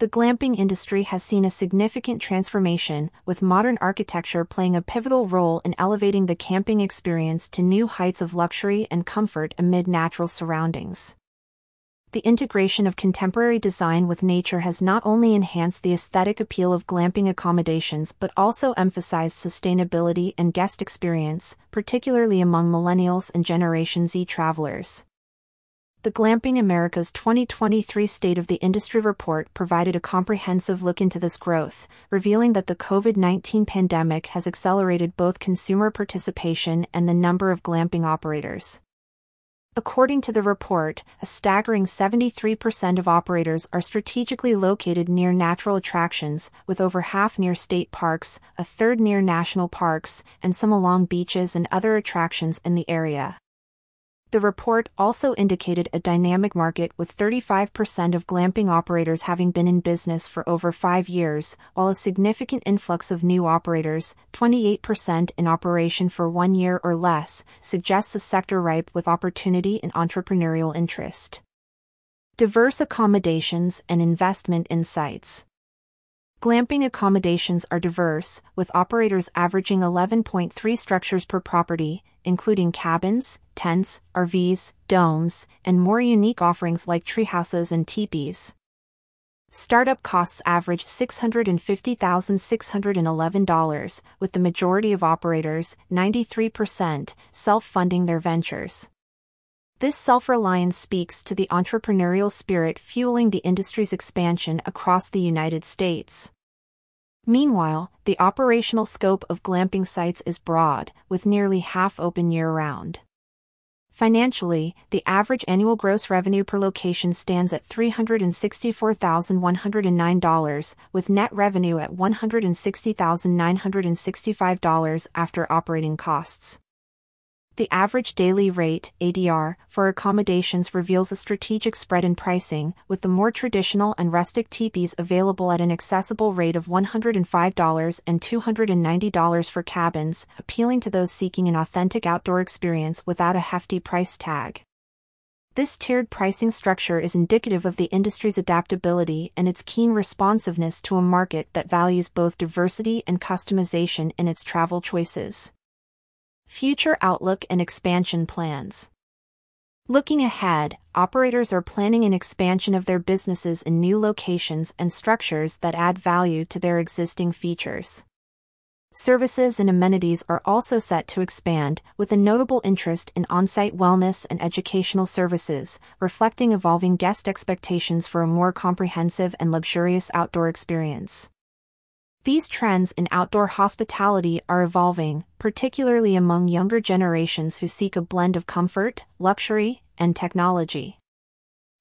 The glamping industry has seen a significant transformation, with modern architecture playing a pivotal role in elevating the camping experience to new heights of luxury and comfort amid natural surroundings. The integration of contemporary design with nature has not only enhanced the aesthetic appeal of glamping accommodations but also emphasized sustainability and guest experience, particularly among millennials and Generation Z travelers. The Glamping America's 2023 State of the Industry report provided a comprehensive look into this growth, revealing that the COVID 19 pandemic has accelerated both consumer participation and the number of glamping operators. According to the report, a staggering 73% of operators are strategically located near natural attractions, with over half near state parks, a third near national parks, and some along beaches and other attractions in the area. The report also indicated a dynamic market with 35% of glamping operators having been in business for over five years, while a significant influx of new operators, 28% in operation for one year or less, suggests a sector ripe with opportunity and entrepreneurial interest. Diverse accommodations and investment insights. Glamping accommodations are diverse, with operators averaging 11.3 structures per property, including cabins, tents, RVs, domes, and more unique offerings like treehouses and teepees. Startup costs average $650,611, with the majority of operators, 93%, self-funding their ventures. This self-reliance speaks to the entrepreneurial spirit fueling the industry's expansion across the United States. Meanwhile, the operational scope of glamping sites is broad, with nearly half open year-round. Financially, the average annual gross revenue per location stands at $364,109, with net revenue at $160,965 after operating costs. The average daily rate, ADR, for accommodations reveals a strategic spread in pricing, with the more traditional and rustic teepees available at an accessible rate of $105 and $290 for cabins, appealing to those seeking an authentic outdoor experience without a hefty price tag. This tiered pricing structure is indicative of the industry's adaptability and its keen responsiveness to a market that values both diversity and customization in its travel choices. Future outlook and expansion plans. Looking ahead, operators are planning an expansion of their businesses in new locations and structures that add value to their existing features. Services and amenities are also set to expand, with a notable interest in on site wellness and educational services, reflecting evolving guest expectations for a more comprehensive and luxurious outdoor experience. These trends in outdoor hospitality are evolving, particularly among younger generations who seek a blend of comfort, luxury, and technology.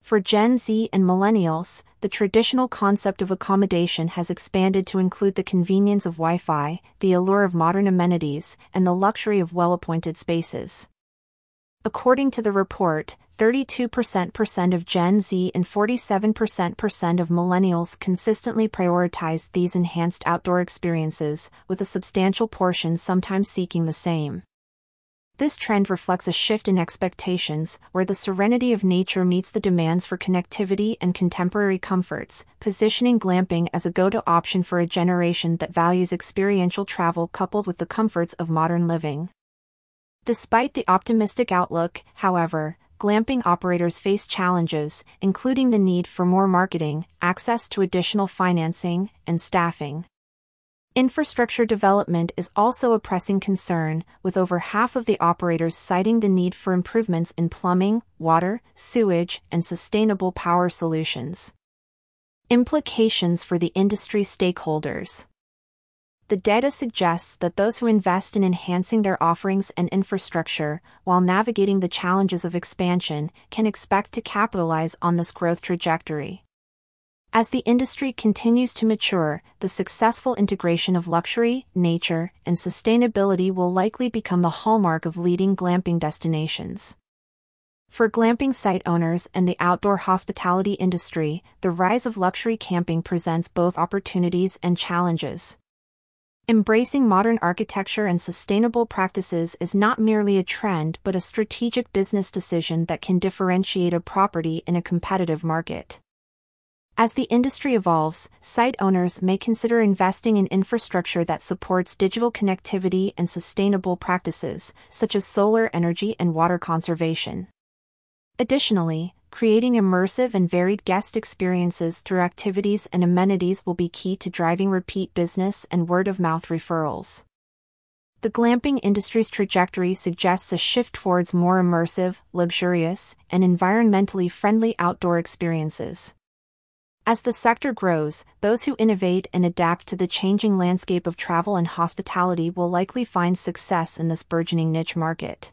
For Gen Z and millennials, the traditional concept of accommodation has expanded to include the convenience of Wi Fi, the allure of modern amenities, and the luxury of well appointed spaces. According to the report, 32% of Gen Z and 47% of millennials consistently prioritize these enhanced outdoor experiences, with a substantial portion sometimes seeking the same. This trend reflects a shift in expectations, where the serenity of nature meets the demands for connectivity and contemporary comforts, positioning glamping as a go to option for a generation that values experiential travel coupled with the comforts of modern living. Despite the optimistic outlook, however, glamping operators face challenges, including the need for more marketing, access to additional financing, and staffing. Infrastructure development is also a pressing concern, with over half of the operators citing the need for improvements in plumbing, water, sewage, and sustainable power solutions. Implications for the industry stakeholders the data suggests that those who invest in enhancing their offerings and infrastructure, while navigating the challenges of expansion, can expect to capitalize on this growth trajectory. As the industry continues to mature, the successful integration of luxury, nature, and sustainability will likely become the hallmark of leading glamping destinations. For glamping site owners and the outdoor hospitality industry, the rise of luxury camping presents both opportunities and challenges. Embracing modern architecture and sustainable practices is not merely a trend but a strategic business decision that can differentiate a property in a competitive market. As the industry evolves, site owners may consider investing in infrastructure that supports digital connectivity and sustainable practices, such as solar energy and water conservation. Additionally, creating immersive and varied guest experiences through activities and amenities will be key to driving repeat business and word of mouth referrals. The glamping industry's trajectory suggests a shift towards more immersive, luxurious, and environmentally friendly outdoor experiences. As the sector grows, those who innovate and adapt to the changing landscape of travel and hospitality will likely find success in this burgeoning niche market.